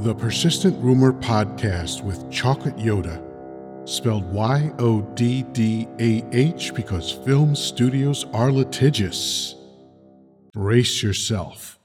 The Persistent Rumor Podcast with Chocolate Yoddah, spelled Y O D D A H because film studios are litigious. Brace yourself.